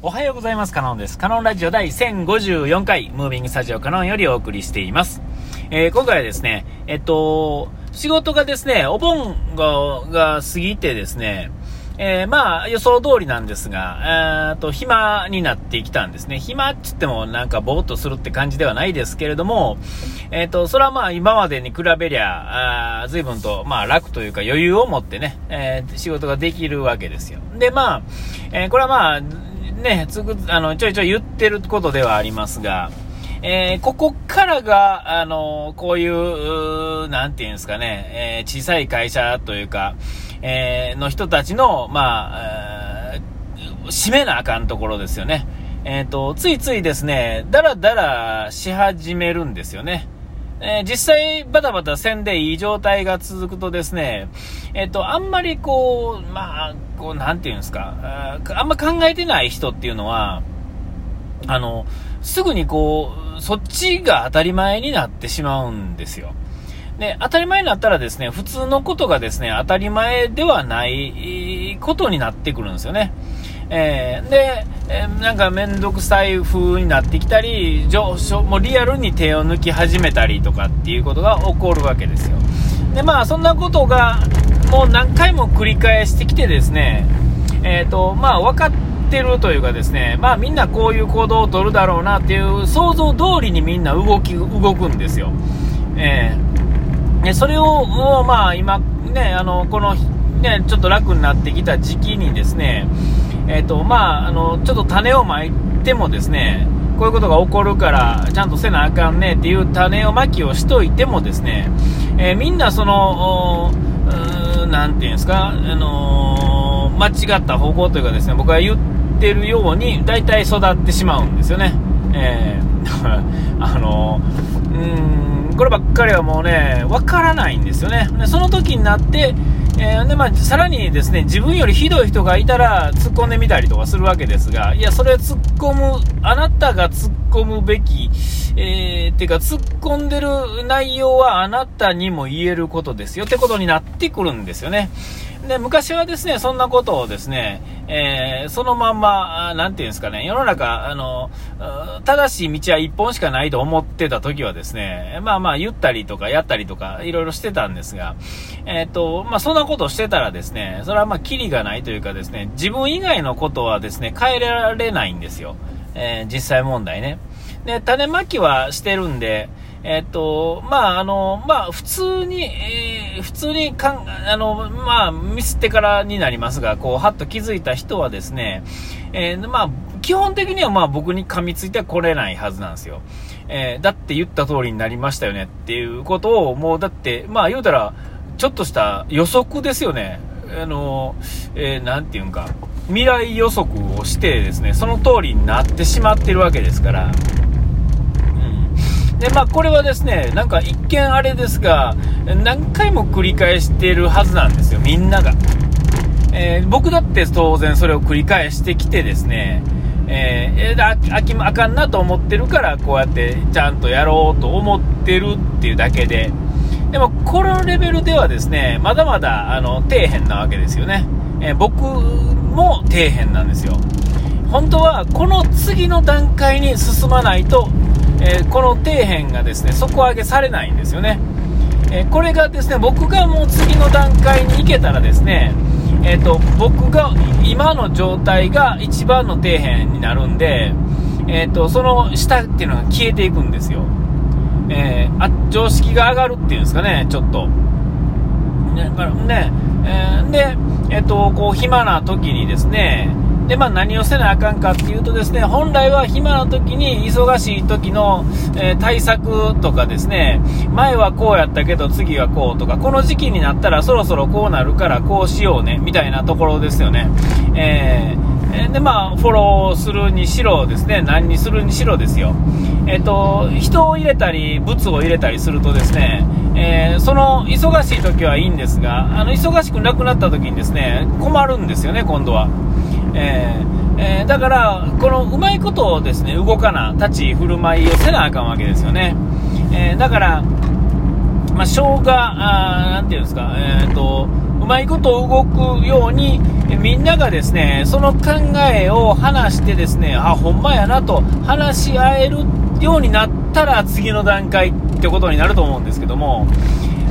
おはようございます。カノンです。カノンラジオ第1054回、ムービングスタジオカノンよりお送りしています。えー、今回はですね、えっと、仕事がですね、お盆が過ぎてですね、えー、まあ、予想通りなんですが、えー、と、暇になってきたんですね。暇って言ってもなんかぼーっとするって感じではないですけれども、えっ、ー、と、それはまあ今までに比べりゃ、あ随分と、まあ楽というか余裕を持ってね、えー、仕事ができるわけですよ。で、まあ、え、これはまあ、ね、つく、あの、ちょいちょい言ってることではありますが、えー、ここからが、あの、こういう、うなんていうんですかね、えー、小さい会社というか、えー、の人たちの、まあ、締めなあかんところですよね。えっ、ー、と、ついついですね、だらだらし始めるんですよね。えー、実際バタバタせんでいい状態が続くとですね、えっ、と、あんまりこう、まあ、こう、なんていうんですか、あんま考えてない人っていうのは、あの、すぐにこう、そっちが当たり前になってしまうんですよ。で、当たり前になったらですね、普通のことがですね、当たり前ではないことになってくるんですよね。えー、で、えー、なんかめんどくさい風になってきたり、上昇もうリアルに手を抜き始めたりとかっていうことが起こるわけですよ。で、まあそんなことがもう何回も繰り返してきてですね、え、ー、と、まあ分かってるというかですね、まあみんなこういう行動をとるだろうなっていう想像通りにみんな動き、動くんですよ。えーね、それを、もうまあ今、ね、あの、この、ね、ちょっと楽になってきた時期にですね、え、ー、と、まあ、あの、ちょっと種をまいてもですね、こういうことが起こるから、ちゃんとせなあかんねっていう種をまきをしといてもですね、えー、みんなその、何て言うんですか、あのー、間違った方向というかですね、僕が言ってるように、大体育ってしまうんですよね。えー、あのー、うんこればっかりはもうね、わからないんですよね。でその時になって、えー、でまあ、さらにですね自分よりひどい人がいたら突っ込んでみたりとかするわけですが、いや、それ突っ込む、あなたが突っ込むべき、えー、てか、突っ込んでる内容はあなたにも言えることですよってことになってくるんですよね。で、昔はですね、そんなことをですね、えー、そのまんま、なんていうんですかね、世の中、あの、正しい道は一本しかないと思ってた時はですね、まあまあ言ったりとかやったりとか、いろいろしてたんですが、えっ、ー、と、まあそんなことをしてたらですね、それはまあキリがないというかですね、自分以外のことはですね、変えられないんですよ。えー、実際問題ね。で、種まきはしてるんで、えっと、まあ、あの、まあ、普通に、えー、普通にかん、あの、まあ、ミスってからになりますが、こう、はっと気づいた人はですね、えー、まあ、基本的にはまあ僕に噛みついてはこれないはずなんですよ。えー、だって言った通りになりましたよねっていうことを、もうだって、まあ言うたら、ちょっとした予測ですよね。あの、えー、なんていうんか、未来予測をしてですね、その通りになってしまってるわけですから、で、まあ、これはですね、なんか一見あれですが、何回も繰り返してるはずなんですよ、みんなが。えー、僕だって当然それを繰り返してきてですね、えー、ああきあかんなと思ってるから、こうやってちゃんとやろうと思ってるっていうだけで、でも、このレベルではですね、まだまだ、あの、底辺なわけですよね。えー、僕も底辺なんですよ。本当は、この次の段階に進まないと、えー、この底辺がですね底上げされないんですよね、えー、これがですね僕がもう次の段階に行けたらですねえーと、僕が今の状態が一番の底辺になるんで、えーと、その下っていうのが消えていくんですよ、えー、あ常識が上がるっていうんですかねちょっと。だからね、えー、で、えーとこう暇な時にですねで、まあ、何をせなあかんかっていうとですね、本来は暇な時に忙しい時の、えー、対策とかですね、前はこうやったけど次はこうとか、この時期になったらそろそろこうなるからこうしようね、みたいなところですよね。えー、で、まあ、フォローするにしろですね、何にするにしろですよ。えっ、と、人を入れたり、物を入れたりするとですね、えー、その忙しい時はいいんですが、あの、忙しくなくなった時にですね、困るんですよね、今度は。えーえー、だから、このうまいことをですね、動かな、立ち振る舞いをせなあかんわけですよね。えー、だから、まあ、生姜、あなんていうんですか、えーと、うまいことを動くように、みんながですね、その考えを話してですね、あ、ほんまやなと話し合えるようになったら次の段階ってことになると思うんですけども、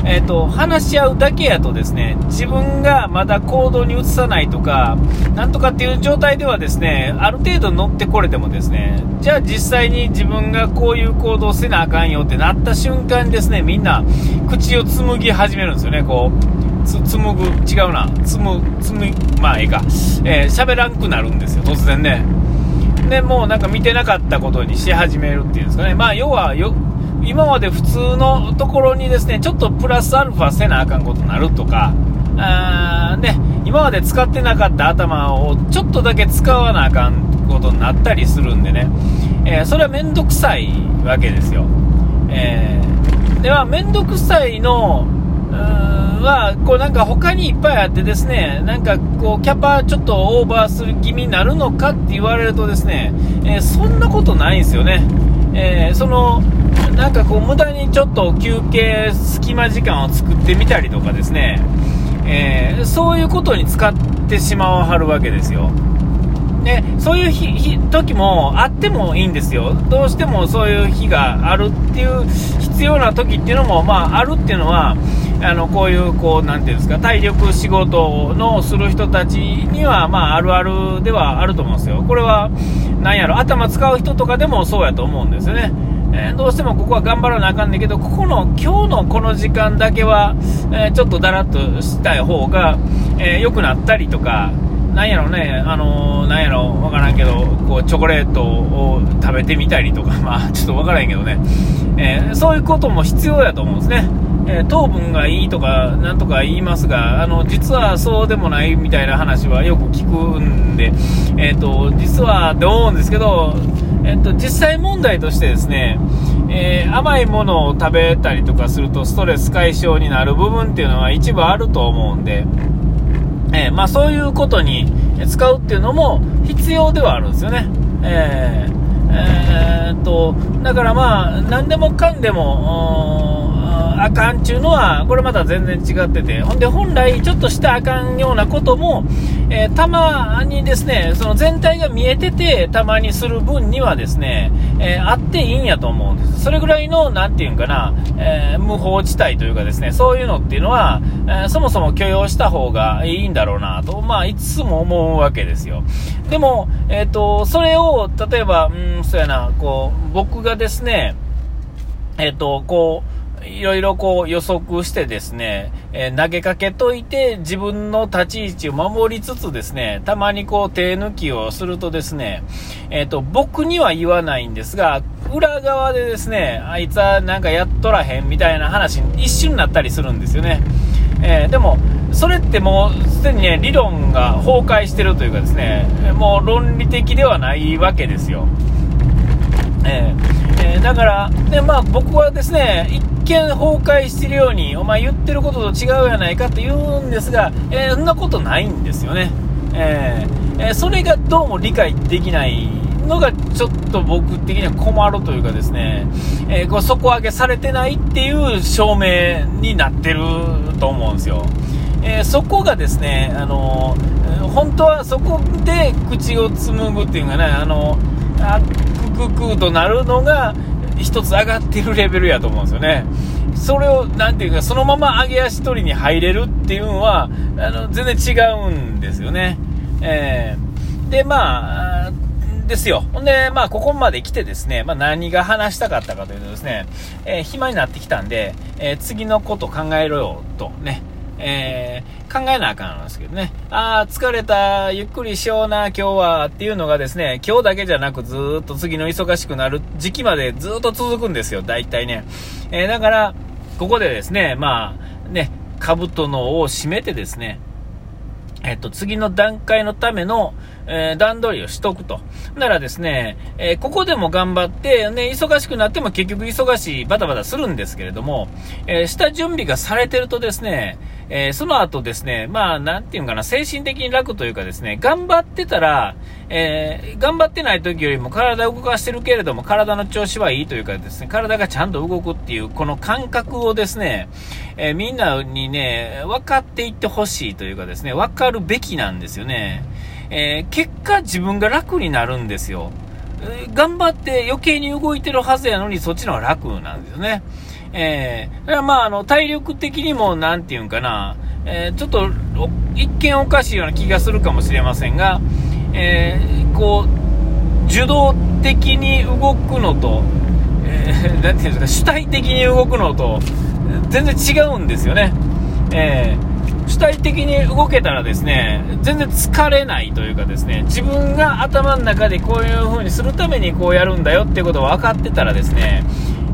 えーと、話し合うだけやとですね自分がまだ行動に移さないとかなんとかっていう状態ではですねある程度乗ってこれてもですねじゃあ実際に自分がこういう行動せなあかんよってなった瞬間にですねみんな口を紡ぎ始めるんですよね。こうつ紡ぐ違うな紡紡まあええか、えー、らんくなるんですよ突然ね。でもうなんか見てなかったことにし始めるっていうんですかね。まあ要はよ今まで普通のところにですね、ちょっとプラスアルファせなあかんことになるとか、あね、今まで使ってなかった頭をちょっとだけ使わなあかんことになったりするんでね、えー、それはめんどくさいわけですよ。えー、では、めんどくさいの、は、こうなんか他にいっぱいあってですね、なんかこうキャパちょっとオーバーする気味になるのかって言われるとですね、えー、そんなことないんですよね。えー、その、なんかこう無駄にちょっと休憩隙間時間を作ってみたりとかですね、えー、そういうことに使ってしまわはるわけですよ。でそういう日時もあってもいいんですよ、どうしてもそういう日があるっていう必要な時っていうのも、まあ、あるっていうのは、あのこういうこうなんていうんですか体力仕事のする人たちには、まあ、あるあるではあると思うんですよ、これはなんやろ頭使う人とかでもそうやと思うんですよね。えー、どうしてもここは頑張らなあかんねんけど、ここの今日のこの時間だけは、えー、ちょっとだらっとしたい方が、えー、良くなったりとか、なんやろね、あのー、なんやろ、わからんけど、こう、チョコレートを食べてみたりとか、まあ、ちょっとわからんけどね、えー、そういうことも必要やと思うんですね。えー、糖分がいいとか、なんとか言いますが、あの、実はそうでもないみたいな話はよく聞くんで、えっ、と、実はって思うんですけど、えっと、実際問題としてですね、えー、甘いものを食べたりとかするとストレス解消になる部分っていうのは一部あると思うんで、えー、まあ、そういうことに使うっていうのも必要ではあるんですよね。えーえー、っとだからまあ何でもかんでもあかんちゅうのは、これまた全然違ってて、ほんで本来ちょっとしたあかんようなことも、えー、たまにですね、その全体が見えてて、たまにする分にはですね、えー、あっていいんやと思うんです。それぐらいの、なんていうんかな、えー、無法地帯というかですね、そういうのっていうのは、えそもそも許容した方がいいんだろうなと、まあ、いつも思うわけですよ。でも、えっ、と、それを、例えば、うん、そうやな、こう、僕がですね、えっ、と、こう、いろいろこう予測してですね、えー、投げかけといて自分の立ち位置を守りつつですね、たまにこう手抜きをするとですね、えっ、ー、と、僕には言わないんですが、裏側でですね、あいつはなんかやっとらへんみたいな話に一瞬になったりするんですよね。えー、でも、それってもうすでにね、理論が崩壊してるというかですね、もう論理的ではないわけですよ。えー、えー、だから、でまあ、僕はですね、一見崩壊してるように、お前言ってることと違うやないかと言うんですが、えー、そんなことないんですよね。えー、それがどうも理解できないのがちょっと僕的には困るというかですね、えー、こう底上げされてないっていう証明になってると思うんですよ。えー、そこがですね、あのー、本当はそこで口を紡ぐっていうかね、あのあククとなるのが一つ上がってるレベルやと思うんですよね。それを、なんていうか、そのまま上げ足取りに入れるっていうのは、あの、全然違うんですよね。えー、で、まあ、ですよ。ほんで、まあ、ここまで来てですね、まあ、何が話したかったかというとですね、えー、暇になってきたんで、えー、次のこと考えろよ、とね、えー、考えなあかんんですけどね。ああ、疲れた、ゆっくりしような、今日は、っていうのがですね、今日だけじゃなくずっと次の忙しくなる時期までずっと続くんですよ、大体ね。えー、だから、ここでですね、まあ、ね、兜の尾を締めてですね、えっと、次の段階のための、えー、段取りをしとくと。ならですね、えー、ここでも頑張って、ね、忙しくなっても結局忙しい、バタバタするんですけれども、えー、下準備がされてるとですね、え、その後ですね、まあ、なんていうかな、精神的に楽というかですね、頑張ってたら、え、頑張ってない時よりも体を動かしてるけれども、体の調子はいいというかですね、体がちゃんと動くっていう、この感覚をですね、え、みんなにね、分かっていってほしいというかですね、分かるべきなんですよね。え結果自分が楽になるんですよ。頑張って余計に動いてるはずやのにそっちの方が楽なんですよね。えー、だからまあ、あの、体力的にも、なんていうんかな、えー、ちょっと、一見おかしいような気がするかもしれませんが、えー、こう、受動的に動くのと、えー、なんていうんですか、主体的に動くのと、全然違うんですよね。えー、主体的に動けたらですね、全然疲れないというかですね、自分が頭の中でこういう風にするためにこうやるんだよっていうことを分かってたらですね、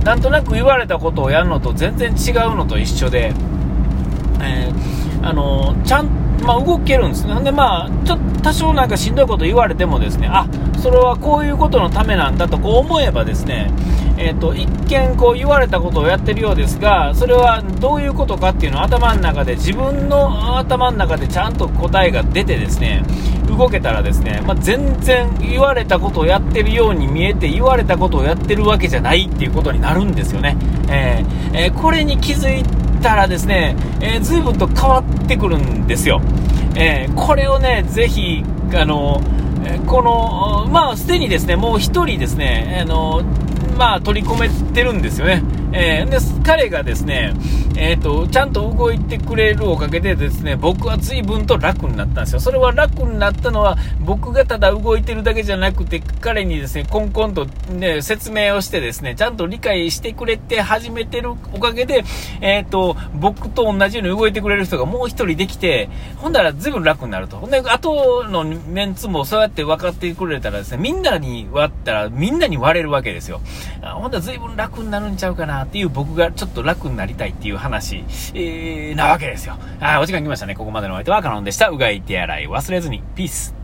なんとなく言われたことをやるのと全然違うのと一緒で、えー、あのちゃん、まあ、動けるんですね。で、まあ、ちょっと多少なんかしんどいこと言われてもですね、あ、それはこういうことのためなんだとこう思えばですね、え、ー、と、一見こう言われたことをやってるようですが、それはどういうことかっていうのを頭の中で、自分の頭の中でちゃんと答えが出てですね、動けたらですね、まあ、全然言われたことをやってるように見えて、言われたことをやってるわけじゃないっていうことになるんですよね。えー、えー、これに気づいたらですね、えー、随分と変わってくるんですよ。えー、これをね、ぜひ、あの、この、まあ、すでにですね、もう1人ですね、あの、まあ、取り込めてるんですよね。えー、で、彼がですね、えっ、ー、と、ちゃんと動いてくれるおかげでですね、僕は随分と楽になったんですよ。それは楽になったのは、僕がただ動いてるだけじゃなくて、彼にですね、コンコンとね、説明をしてですね、ちゃんと理解してくれて始めてるおかげで、えっ、ー、と、僕と同じように動いてくれる人がもう一人できて、ほんだら随分楽になると。ほんで、後のメンツもそうやって分かってくれたらですね、みんなに割ったら、みんなに割れるわけですよ。ほんだら随分楽になるんちゃうかなっていう僕がちょっと楽になりたいっていう話、えー、なわけですよ。あ、お時間来ましたね。ここまでのお相手はカノンでした。うがい手洗い忘れずに。ピース。